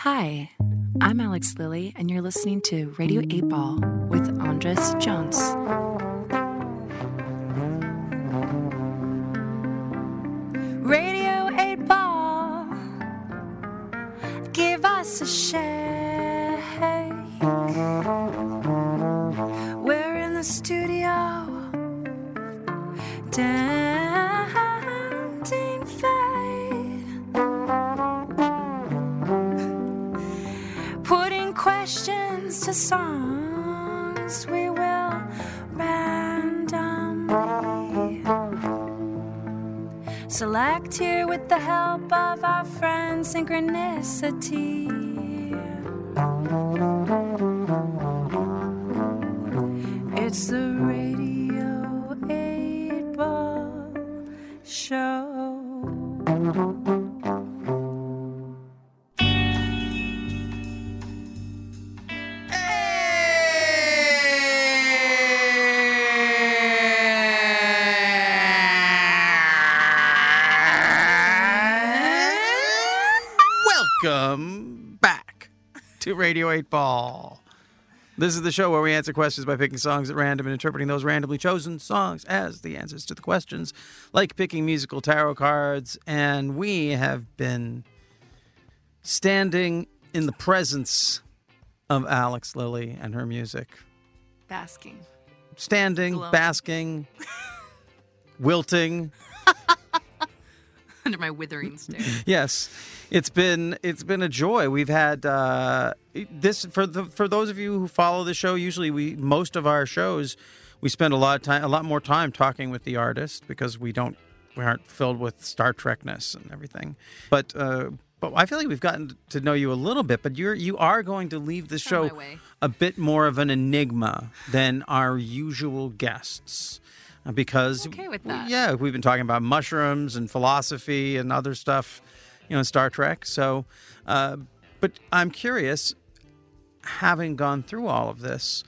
Hi, I'm Alex Lilly, and you're listening to Radio 8 Ball with Andras Jones. Radio 8 Ball, give us a shake. Songs we will randomly select here with the help of our friend Synchronicity. Radio 8 Ball. This is the show where we answer questions by picking songs at random and interpreting those randomly chosen songs as the answers to the questions, like picking musical tarot cards. And we have been standing in the presence of Alex Lilly and her music. Basking. Standing, Glowing. basking, wilting. Under my withering stare. Yes, it's been it's been a joy. We've had uh, this for the for those of you who follow the show. Usually, we most of our shows we spend a lot of time, a lot more time talking with the artist because we don't we aren't filled with Star Trekness and everything. But uh, but I feel like we've gotten to know you a little bit. But you're you are going to leave the show a bit more of an enigma than our usual guests. Because Okay with that. yeah, we've been talking about mushrooms and philosophy and other stuff, you know, in Star Trek. So, uh, but I'm curious, having gone through all of this,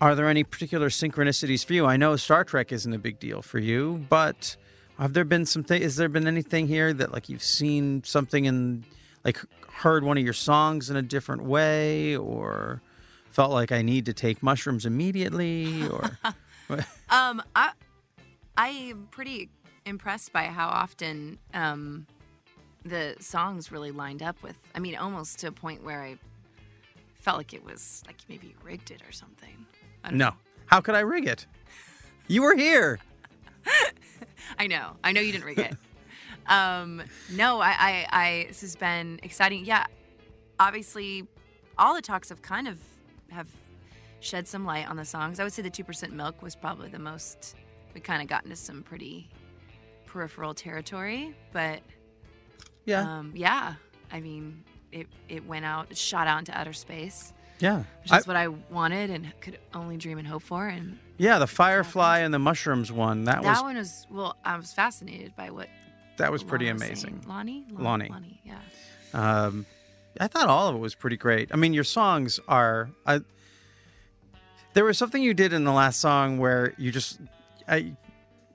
are there any particular synchronicities for you? I know Star Trek isn't a big deal for you, but have there been some thing? Has there been anything here that like you've seen something in, like heard one of your songs in a different way, or felt like I need to take mushrooms immediately, or Um, I I am pretty impressed by how often um the songs really lined up with. I mean, almost to a point where I felt like it was like maybe you rigged it or something. No? How could I rig it? You were here. I know. I know you didn't rig it. um, no, I, I, I, this has been exciting. Yeah, obviously, all the talks have kind of have shed some light on the songs. I would say the two percent milk was probably the most. We kind of got into some pretty peripheral territory, but Yeah, um, yeah. I mean, it it went out, it shot out into outer space, yeah. which I- is what I wanted and could only dream and hope for. And yeah, the firefly and the mushrooms one. That, that was one was well. I was fascinated by what that was pretty amazing. saying. Lonnie? Lon- Lonnie. Lonnie, yeah. Um, I thought all of it was pretty great. I mean, your songs are. I, there was something you did in the last song where you just, I,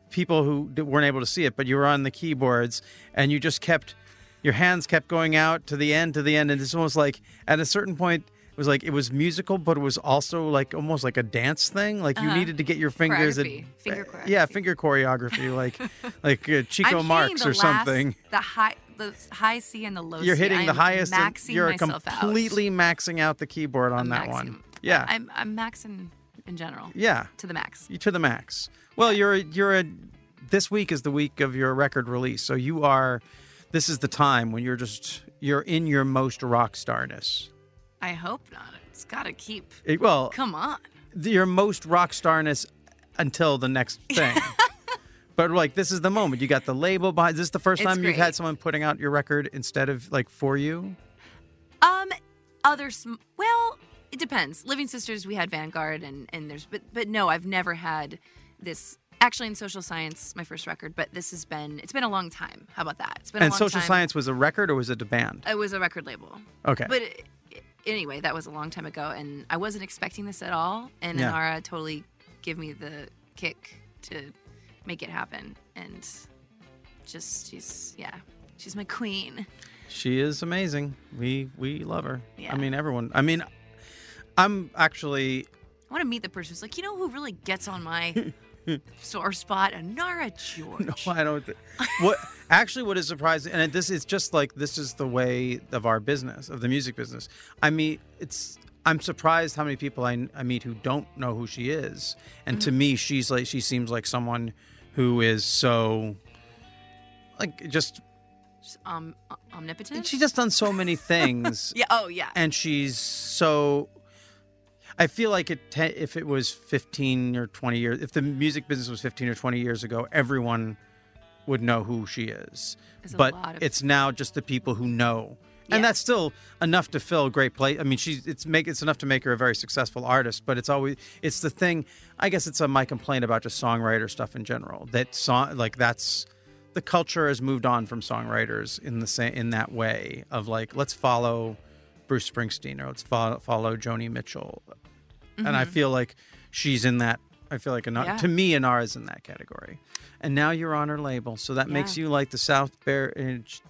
people who weren't able to see it, but you were on the keyboards and you just kept, your hands kept going out to the end, to the end, and it's almost like at a certain point. It was like it was musical, but it was also like almost like a dance thing. Like you Uh-huh. needed to get your fingers, at, Finger uh, yeah, finger choreography, like like uh, Chico I'm Marx or last- something. The high, the high C and the low You're C. hitting the I'm highest. and you're completely maxing out the keyboard on that I'm one. Yeah, I'm, I'm maxing in general yeah, to the max. to the max. Well, you're you're a. This week is the week of your record release, so you are. This is the time when you're just you're in your most rock starness. I hope not. It's got to keep. It- well, Come on. your most rock starness until the next thing. but like this is the moment. You got the label behind. Is this the first It's time you've had someone putting out your record instead of like for you? Um, other sm- well, it depends. Living Sisters, we had Vanguard, and and there's but but no, I've never had this. Actually, in social science, my first record, but this has been it's been a long time. How about that? It's been a And social time. science was a record or was it a band? It was a record label. Okay. But it, anyway, that was a long time ago, and I wasn't expecting this at all. And Yeah. Inara totally gave me the kick to make it happen, and just she's yeah, she's my queen. She is amazing. We we love her. Yeah. I mean, everyone. I mean, I'm actually. I want to meet the person who's like, you know, who really gets on my sore spot? Nara George. No, I don't. Th- what actually? What is surprising, and this is just like this is the way of our business, of the music business. I mean, it's. I'm surprised how many people I, I meet who don't know who she is, and to me, she's like she seems like someone who is so. Like just Just, um, omnipotent. she's just done so many things yeah. Oh, yeah. and she's so i feel like it te- if it was 15 or 20 years if the music business was 15 or 20 years ago everyone would know who she is. There's but of- it's now just the people who know. And that's still enough to fill a great place i mean she's it's make it's enough to make her a very successful artist but it's always it's the thing i guess it's a, my complaint about just songwriter stuff in general that song like that's the culture has moved on from songwriters in the same in that way of like let's follow Bruce Springsteen or let's follow, follow Joni Mitchell, and I feel like she's in that. I feel like Anar- Yeah. to me Inara's in that category, and now you're on her label, so that makes you like the South Bear,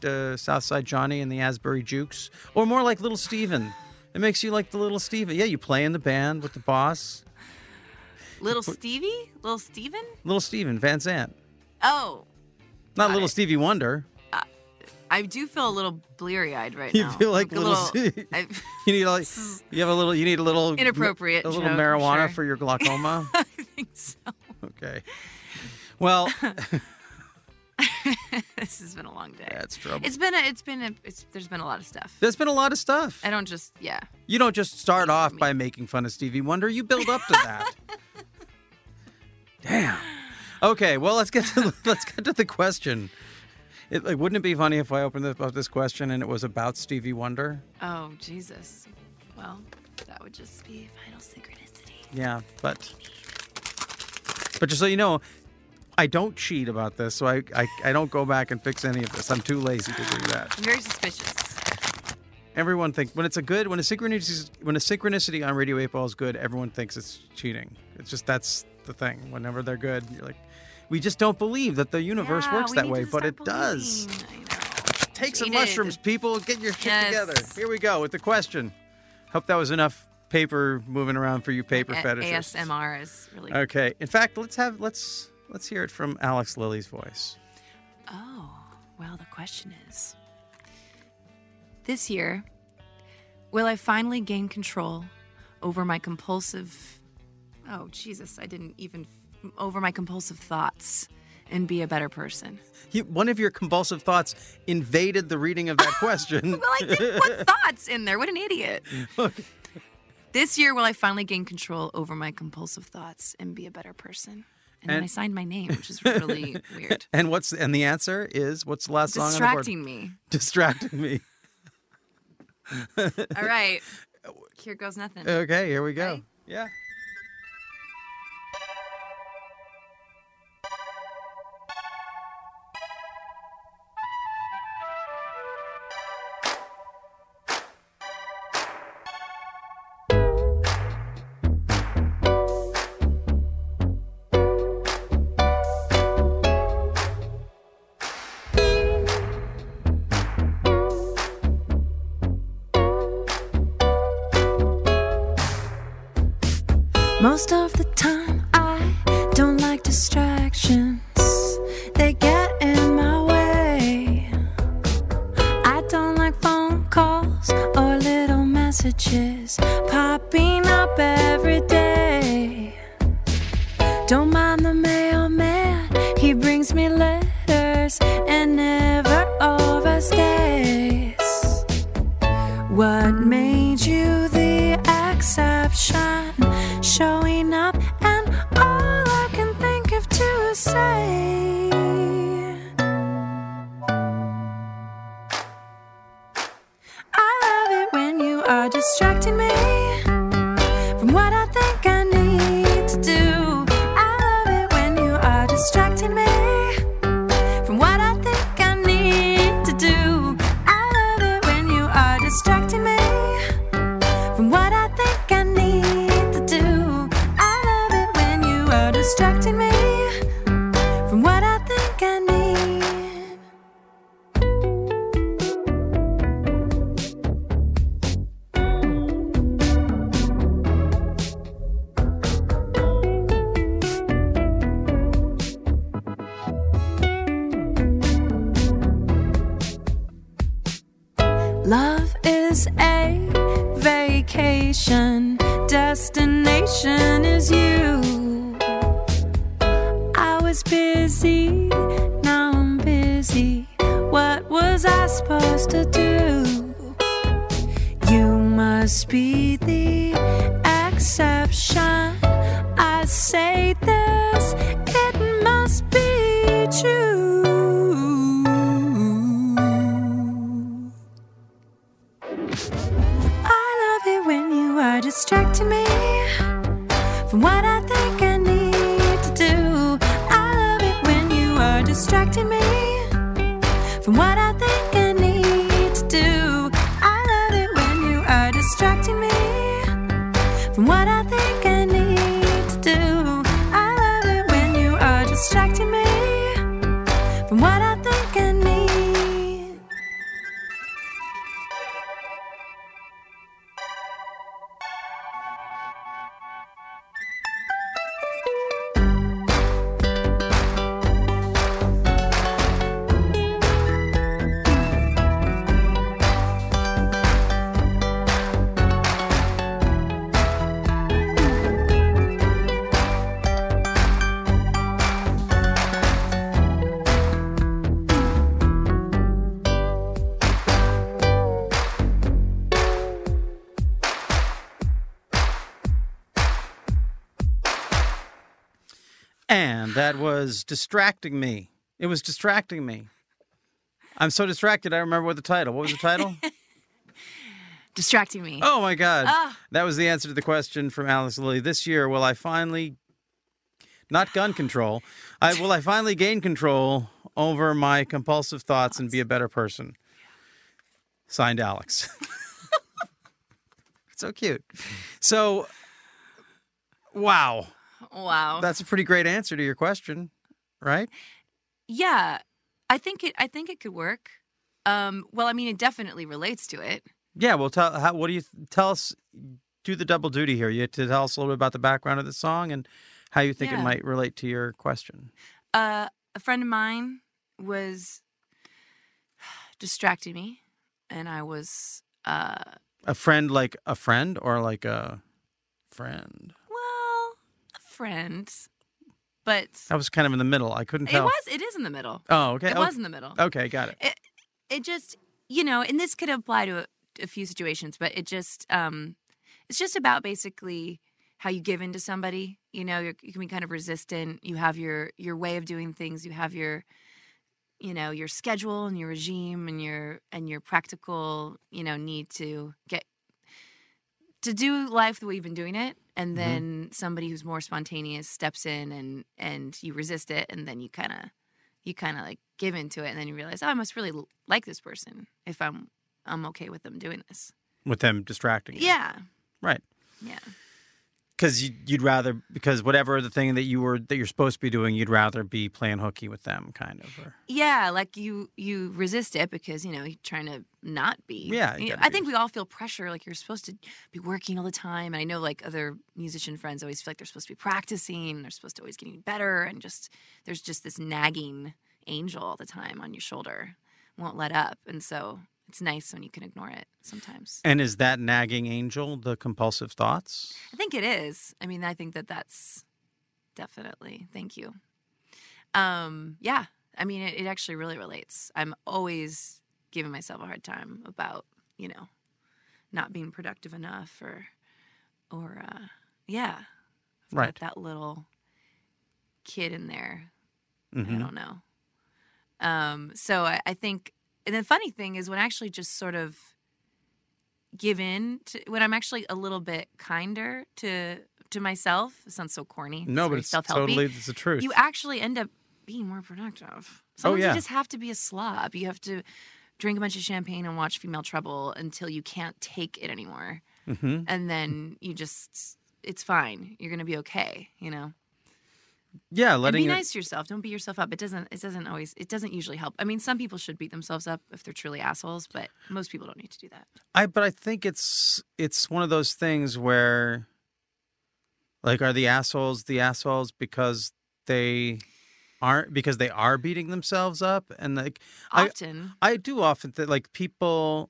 uh, Southside Johnny and the Asbury Jukes, or more like Little Steven. It makes you like the Little Steven. Yeah, you play in the band with the boss, Little Stevie? Little Steven? Little Steven Van Zandt. Oh, Not Little it. Stevie Wonder. I do feel a little bleary eyed right You now. You feel like a little little. I, You need like you have a little. You need a little Inappropriate A little joke, marijuana sure. for your glaucoma. I think so. okay. Well, This has been a long day. that's trouble. It's been a. It's been a. It's there's been a lot of stuff. There's been a lot of stuff. I don't just. Yeah. You don't just start off me. by making fun of Stevie Wonder. You build up to that. Damn. Okay. Well, let's get to let's get to the question. It, like, wouldn't it be funny if I opened up this question and it was about Stevie Wonder? Oh Jesus. Well, that would just be final synchronicity. Yeah, but but just so you know, I don't cheat about this, so I, I I don't go back and fix any of this. I'm too lazy to do that. I'm very suspicious. Everyone thinks when it's a good when a synchronicity when a synchronicity on Radio 8 Ball is good, everyone thinks it's cheating. It's just that's the thing. Whenever they're good, you're like, we just don't believe that the universe Yeah, works that way, but it does. believing. Know. Take some mushrooms, people. Get your shit Yes. together. Here we go with the question. Hope that was enough paper moving around for you paper A- fetishists. ASMR is really. Okay. In fact, let's have let's let's hear it from Alex Lilly's voice. Oh, well, the question is this year, will I finally gain control over my compulsive. Oh, Jesus, I didn't even. Over my compulsive thoughts and be a better person. You, one of your compulsive thoughts invaded the reading of that question. Well, I didn't put thoughts in there. What an idiot. This year, will I finally gain control over my compulsive thoughts and be a better person? And, then I signed my name, which is really weird. and what's and the answer is what's the last song on the? Distracting me. Distracting me. All right. Here goes nothing. Okay, here we go. Ready? Yeah. Most of the say this, And that was distracting me. It was distracting me. I'm so distracted. I remember what the title. What was the title? Distracting me. oh my God! Ah. That was the answer to the question from Alice Lilly. This year, will I finally, not gun control, I will I finally gain control over my compulsive thoughts and be a better person? Signed, Alex. so cute. So, wow, Wow. that's a pretty great answer to your question, right? yeah. I think it I think it could work. Um well, I mean it definitely relates to it. Yeah, well, tell how, what do you tell us? Do the double duty here. You have to tell us a little bit about the background of the song and how you think it might relate to your question. Uh a friend of mine was distracting me and I was uh A friend, like a friend, or like a friend. Friend. But I was kind of in the middle. I couldn't it was it is in the middle. Oh, okay. It oh, was in the middle. Okay, got it. it it just you know and this could apply to a, a few situations but it just um it's just about basically how you give in to somebody you know you're, you can be kind of resistant you have your your way of doing things you have your you know your schedule and your regime and your and your practical you know need to get to do life the way you've been doing it and Mhm. then somebody who's more spontaneous steps in and and you resist it and then you kind of you kind of like give into it and then you realize oh i must really l- like this person if i'm i'm okay with them doing this With them distracting. you. yeah Right. yeah Because you, you'd rather because whatever the thing that you were that you're supposed to be doing, you'd rather be playing hooky with them, kind of. Or, yeah like you you resist it because you know you're trying to not be Yeah, you You know, i think we all feel pressure like you're supposed to be working all the time and i know like other musician friends always feel like they're supposed to be practicing they're supposed to always getting better and just there's just this nagging angel all the time on your shoulder won't let up and so it's nice when you can ignore it sometimes and is that nagging angel the compulsive thoughts? I think it is. I mean, I think that that's definitely. Thank you. Um, yeah. I mean, it, it actually really relates. I'm always giving myself a hard time about, you know, not being productive enough or, or, uh, yeah. I've Right. That little kid in there. I Mhm. don't know. Um, so I, I think, and the funny thing is when I actually just sort of give in to when I'm actually a little bit kinder to to myself. It sounds so corny. No, but it's totally it's the truth. You actually end up being more productive. Sometimes Oh, yeah. you just have to be a slob. You have to drink a bunch of champagne and watch Female Trouble until you can't take it anymore, hmm and then you just it's fine. You're gonna be okay. You know. Yeah, And letting be it- nice to yourself. Don't beat yourself up. It doesn't. It doesn't always. It doesn't usually help. I mean, some people should beat themselves up if they're truly assholes, but most people don't need to do that. I but I think it's it's one of those things where like are the assholes the assholes because they aren't because they are beating themselves up and like I- Often, I do often think like people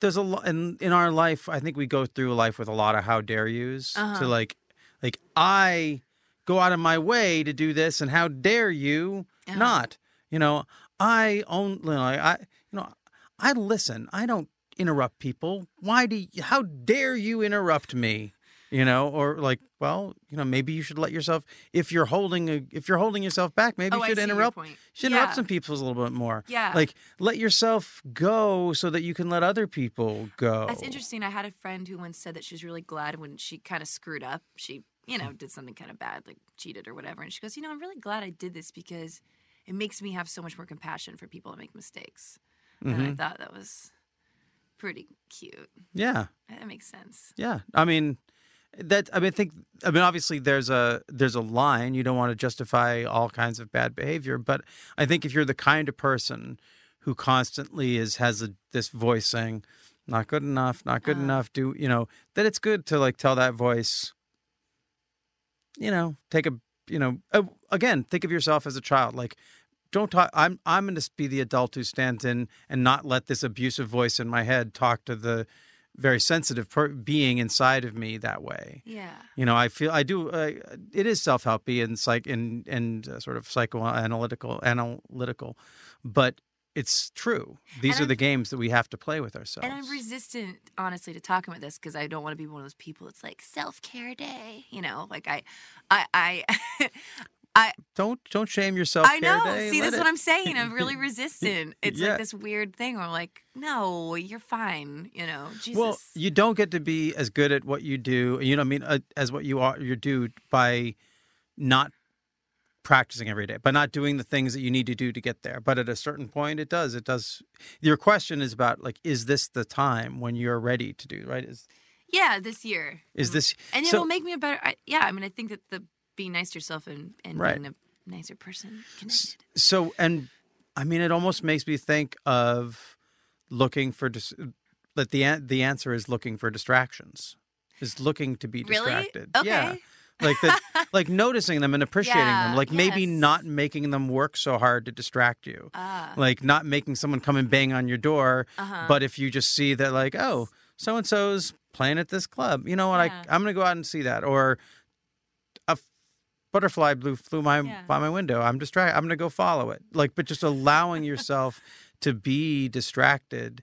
there's a lot in in our life. I think we go through life with a lot of how dare yous Uh-huh. to like, like I go out of my way to do this, and how dare you Uh-huh. not? You know, I own. You know, I you know, I listen. I don't interrupt people. Why do? You, how dare you interrupt me? You know, or like, well, you know, maybe you should let yourself. If you're holding a, if you're holding yourself back, maybe Oh, you should interrupt. should interrupt some people a little bit more. Yeah. Like let yourself go so that you can let other people go. That's interesting. I had a friend who once said that she was really glad when she kind of screwed up. She, you know, did something kind of bad, like cheated or whatever. And she goes, You know, I'm really glad I did this because it makes me have so much more compassion for people that make mistakes. And I Mhm. thought that was pretty cute. Yeah. That makes sense. Yeah. I mean that I mean I think I mean obviously there's a there's a line. You don't want to justify all kinds of bad behavior, but I think if you're the kind of person who constantly is has a, this voice saying not good enough, not good Uh. enough, do you know, that it's good to like tell that voice you know, take a you know, uh, again, think of yourself as a child like don't talk I'm I'm going to be the adult who stands in and not let this abusive voice in my head talk to the very sensitive per- being inside of me that way. Yeah. You know, I feel I do. Uh, it is self helpy and psych and and uh, sort of psychoanalytical analytical, but it's true. These And are I'm- the games that we have to play with ourselves. And I'm resistant, honestly, to talking about this because I don't want to be one of those people. It's like self care day, you know. Like I, I, I, don't don't shame yourself. I know. Day. See, Let that's it- what I'm saying. I'm really resistant. It's Yeah. like this weird thing where I'm like, no, you're fine. You know, Jesus. Well, you don't get to be as good at what you do. You know, what I mean, uh, as what you are, you do by not practicing every day, but not doing the things that you need to do to get there. But at a certain point, it does. It does. Your question is about like, is this the time when you're ready to do right? Is yeah, this year. is mm. this? And so- it'll make me a better. I, yeah, I mean, I think that the being nice to yourself and and Right. being a nicer person connected. So, and I mean, it almost makes me think of looking for dis- that the an- the answer is looking for distractions, is looking to be Really? distracted. Okay. Yeah. Like that, like noticing them and appreciating them, Yeah, like maybe not making them work so hard to distract you, Ah, like not making someone come and bang on your door. uh-huh. But if you just see that, like, oh, so and so's playing at this club, you know what? Yeah. I I'm gonna go out and see that, or a f- butterfly blew flew my Yeah. by my window. I'm distracted. I'm gonna go follow it. Like, but just allowing yourself to be distracted.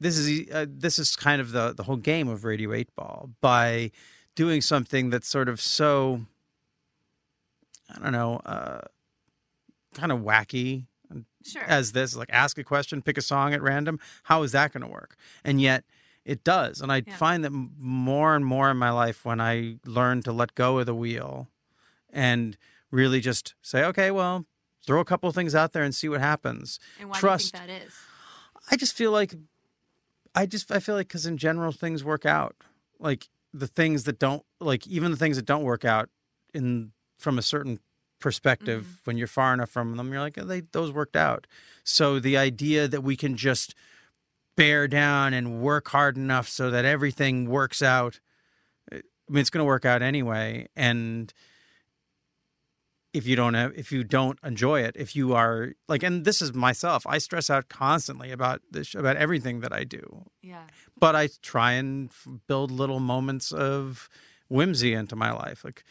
This is uh, this is kind of the the whole game of Radio Eight Ball by doing something that's sort of so I don't know, uh, kind of wacky sure. as this like ask a question pick a song at random how is that going to work and yet it does and i Yeah. find that more and more in my life when i learn to let go of the wheel and really just say okay well throw a couple of things out there and see what happens and why trust do you think that is? i just feel like i just i feel like because in general things work out like the things that don't like even the things that don't work out in from a certain perspective Mm-hmm. when you're far enough from them you're like oh, they those worked out so the idea that we can just bear down and work hard enough so that everything works out i mean it's going to work out anyway and if you don't have if you don't enjoy it if you are like and this is myself i stress out constantly about this about everything that i do Yeah. but i try and build little moments of whimsy into my life like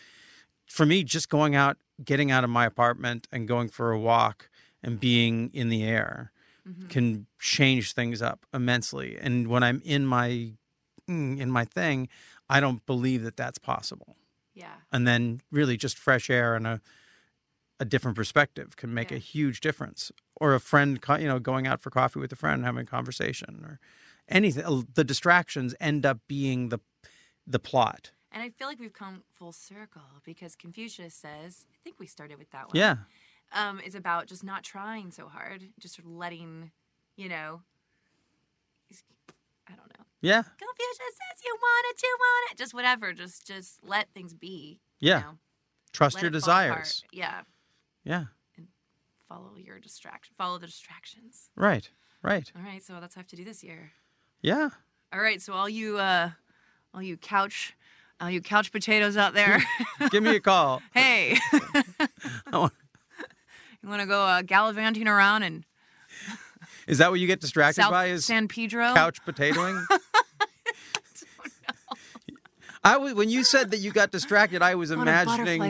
for me just going out getting out of my apartment and going for a walk and being in the air Mhm. can change things up immensely and when i'm in my mm, in my thing i don't believe that that's possible Yeah. and then really just fresh air and a a different perspective can make Yeah. a huge difference or a friend you know going out for coffee with a friend having a conversation or anything the distractions end up being the the plot And I feel like we've come full circle because Confucius says, I think we started with that one. yeah Um, it's about just not trying so hard, just sort of letting, you know, I don't know. yeah Confucius says you want it, you want it. Just whatever. Just just let things be. you Yeah. know, trust let your desires Yeah. Yeah And Follow your distraction. Follow the distractions. right right All right. So that's what I have to do this year. yeah All right. So all you, uh, all you couch, all you couch potatoes out there. give me a call hey, want- you want to go uh, gallivanting around and Is that what you get distracted South by? Is San Pedro. couch potatoing? I was when you said that you got distracted. I was imagining.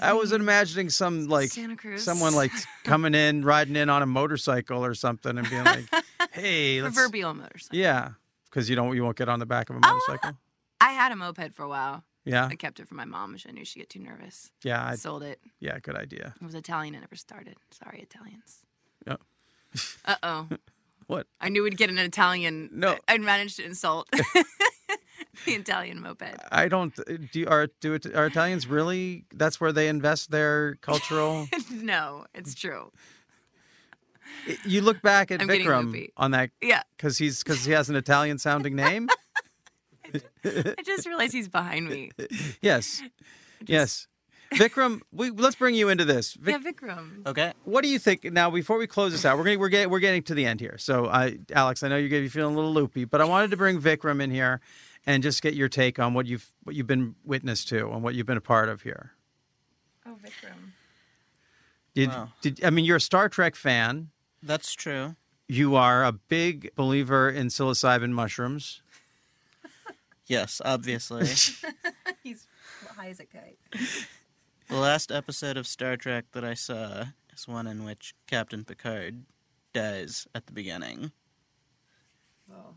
I was imagining some like Santa Cruz. someone like coming in, riding in on a motorcycle or something, and being like, "Hey, let's." proverbial motorcycle. Yeah, because you don't you won't get on the back of a Oh, motorcycle. I had a moped for a while. Yeah, I kept it for my mom. She knew she'd get too nervous. yeah, I, Sold it. yeah. Good idea. It was Italian. It never started. Sorry, Italians. Yeah. Uh oh. What? I knew we'd get an Italian. No. I'd managed to insult the Italian moped. I don't. Uh, do you, are do it, are Italians really? That's where they invest their cultural. no, it's true. you look back at I'm Vikram on that Yeah. because he's because he has an Italian sounding name. I just realized he's behind me. yes, yes. Vikram, we, let's bring you into this. Vic, yeah, Vikram. Okay. What do you think now? Before we close this out, we're getting we're getting we're getting to the end here. So, I, Alex, I know you're you feeling a little loopy, but I wanted to bring Vikram in here and just get your take on what you've what you've been witness to and what you've been a part of here. Oh, Vikram. Did, Wow. did I mean you're a Star Trek fan? That's true. You are a big believer in psilocybin mushrooms. Yes, obviously. He's high as a kite. the last episode of Star Trek that I saw is one in which Captain Picard dies at the beginning.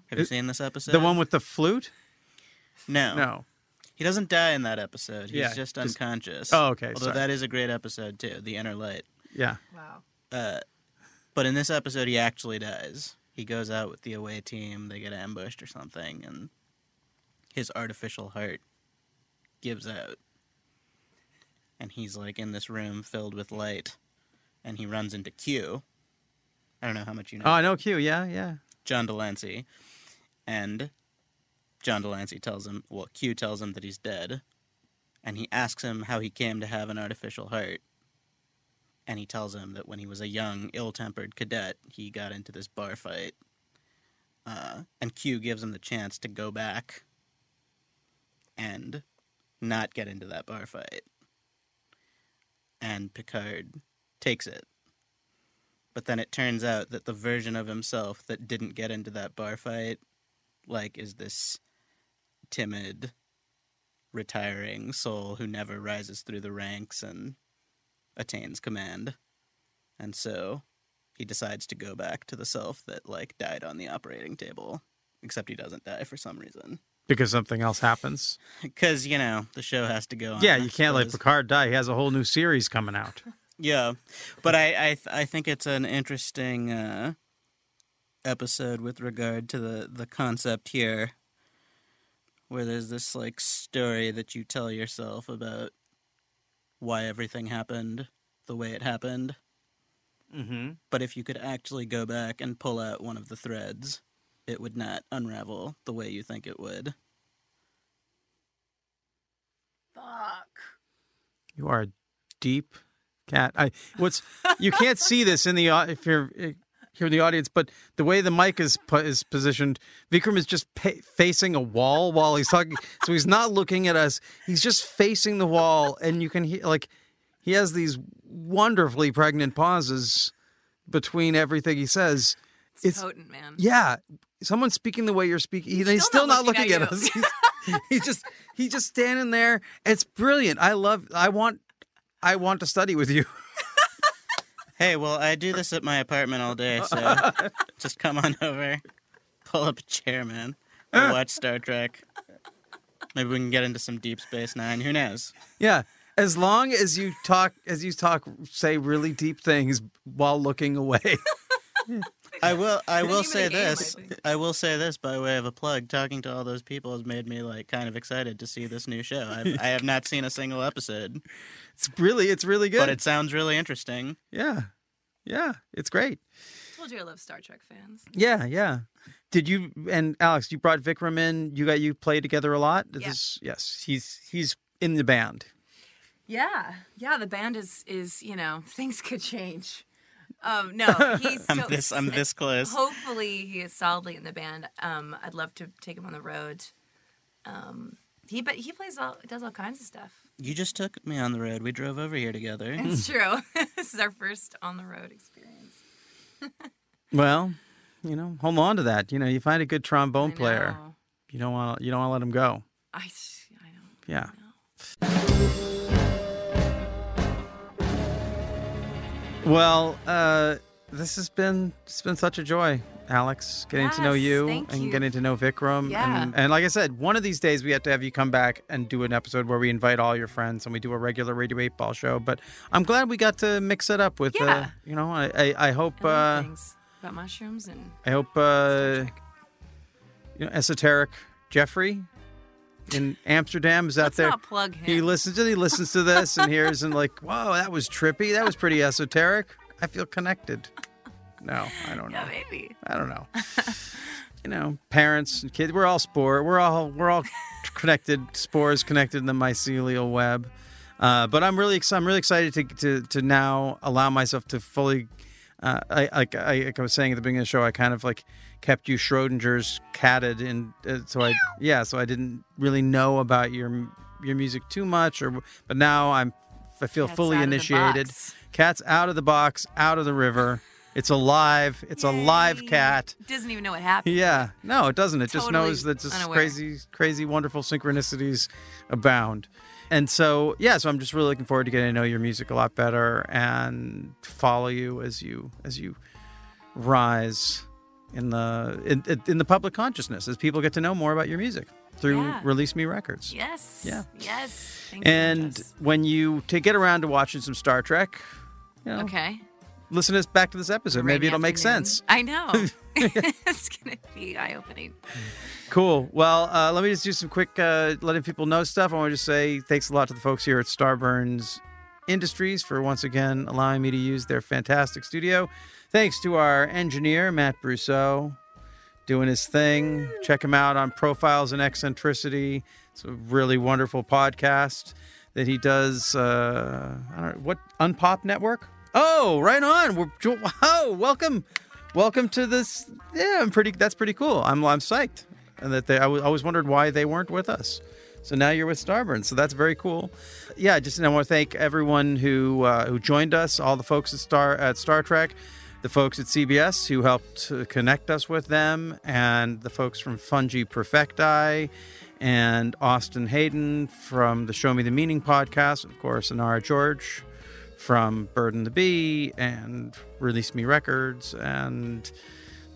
Have you It- seen this episode? The one with the flute? No. No. He doesn't die in that episode. He's Yeah, just just- unconscious. Oh, okay, Although sorry. that is a great episode too, The Inner Light. Yeah. Wow. Uh, but in this episode, he actually dies. He goes out with the away team. They get ambushed or something, and his artificial heart gives out. And he's like in this room filled with light, and he runs into Q. I don't know how much you know. Oh, I know Q. Yeah, yeah. John de Lancie. And John de Lancie tells him, well, Q tells him that he's dead. And he asks him how he came to have an artificial heart. And he tells him that when he was a young, ill tempered cadet, he got into this bar fight. Uh, and Q gives him the chance to go back and not get into that bar fight. And Picard takes it. But then it turns out that the version of himself that didn't get into that bar fight, like, is this timid, retiring soul who never rises through the ranks and attains command. And so he decides to go back to the self that, like, died on the operating table. Except he doesn't die for some reason. Because something else happens. Because, you know, the show has to go on. Yeah, you can't let. Picard die. He has a whole new series coming out. Yeah, but I I, th- I think it's an interesting uh, episode with regard to the the concept here, where there's this like story that you tell yourself about why everything happened the way it happened. Mm-hmm. But if you could actually go back and pull out one of the threads, it would not unravel the way you think it would. Fuck. You are a deep cat. I what's you can't see this in the au- if you're here in the audience, but the way the mic is is positioned, Vikram is just pa- facing a wall while he's talking. so he's not looking at us. He's just facing the wall, and you can hear like he has these wonderfully pregnant pauses between everything he says. It's, It's- potent, man. Yeah, someone speaking the way you're speaking. He, he's still still not not looking, looking at, at us. He's, he's just he's just standing there. It's brilliant. I love. I want. I want to study with you. Hey, well, I do this at my apartment all day, so just come on over, pull up a chair, man. We'll watch Star Trek. Maybe we can get into some Deep Space Nine. Who knows? Yeah, as long as you talk, as you talk, say really deep things while looking away. I will. I will say a game, I this. I will say this by way of a plug. Talking to all those people has made me like kind of excited to see this new show. I've, I have not seen a single episode, It's really, it's really good. but it sounds really interesting. yeah, yeah, it's great. told you I love Star Trek fans. Yeah, yeah. Did you and Alex? You brought Vikram in. You got you play together a lot. Yeah. This, yes, he's he's in the band. Yeah, yeah. The band is is you know things could change. Um, no, he's I'm this. I'm this close. Hopefully, he is solidly in the band. Um, I'd love to take him on the road. Um, he but he plays all does all kinds of stuff. You just took me on the road. We drove over here together. It's true. this is our first on the road experience. Well, you know, hold on to that. You know, you find a good trombone player, you don't want you don't want to let him go. I, s- I know. Yeah. Well, uh, this has been it's been such a joy, Alex, getting to know you and you. getting to know Vikram. Yeah. And, and like I said, one of these days we have to have you come back and do an episode where we invite all your friends and we do a regular Radio 8 Ball show. But I'm glad we got to mix it up with, uh, you know, I, I, I hope, I uh, things about mushrooms and I hope, uh, you know, esoteric Jeffrey in Amsterdam is out Let's there. not plug him. He listens to he listens to this and hears and like, whoa, that was trippy. That was pretty esoteric. I feel connected. No, I don't know. yeah, maybe. I don't know. you know, parents and kids, we're all spore. We're all we're all connected. Spores connected in the mycelial web. Uh, but I'm really ex- I'm really excited to, to to now allow myself to fully. Uh, I, like I like I was saying at the beginning of the show, I kind of like kept you Schrodinger's catted, and uh, so I yeah, so I didn't really know about your your music too much, or but now I'm I feel Cat's fully out of the initiated. Cat's out of the box, out of the river. It's alive. It's a live Yay. cat. Doesn't even know what happened. Yeah, no, it doesn't. It just knows that just unaware. crazy, crazy, wonderful synchronicities abound. And so, yeah, so I'm just really looking forward to getting to know your music a lot better and follow you as you as you rise in the in, in the public consciousness as people get to know more about your music through Yeah. Release Me Records. Yes. Yeah. Yes. Thanks so And much. when you to get around to watching some Star Trek, you know, Okay. listen to back to this episode. Maybe it'll make sense. I know. it's gonna be eye opening. Cool. Well, uh, let me just do some quick uh, letting people know stuff. I want to just say thanks a lot to the folks here at Starburns Industries for once again allowing me to use their fantastic studio. Thanks to our engineer, Matt Brousseau, doing his thing. Check him out on Profiles and Eccentricity. It's a really wonderful podcast that he does. Uh, I don't know, what Unpop Network? Oh, right on. We're. Welcome, welcome to this. Yeah, I'm pretty. That's pretty cool. I'm I'm psyched, and that they. I always wondered why they weren't with us. So now you're with Starburn. So that's very cool. Yeah, just I want to thank everyone who uh, who joined us, all the folks at Star at Star Trek, the folks at CBS who helped connect us with them, and the folks from Fungi Perfecti, and Austin Hayden from the Show Me the Meaning podcast, of course, Inara George from Bird and the Bee, and Release Me Records, and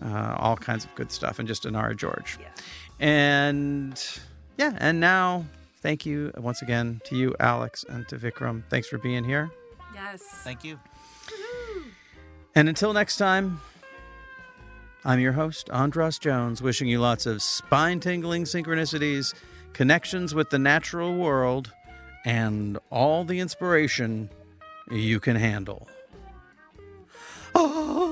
uh, all kinds of good stuff, and just Inara George. Yeah. And yeah, and now thank you once again to you, Alex, and to Vikram. Thanks for being here. Yes. Thank you. And until next time, I'm your host, Andras Jones, wishing you lots of spine tingling synchronicities, connections with the natural world, and all the inspiration you can handle. Ah,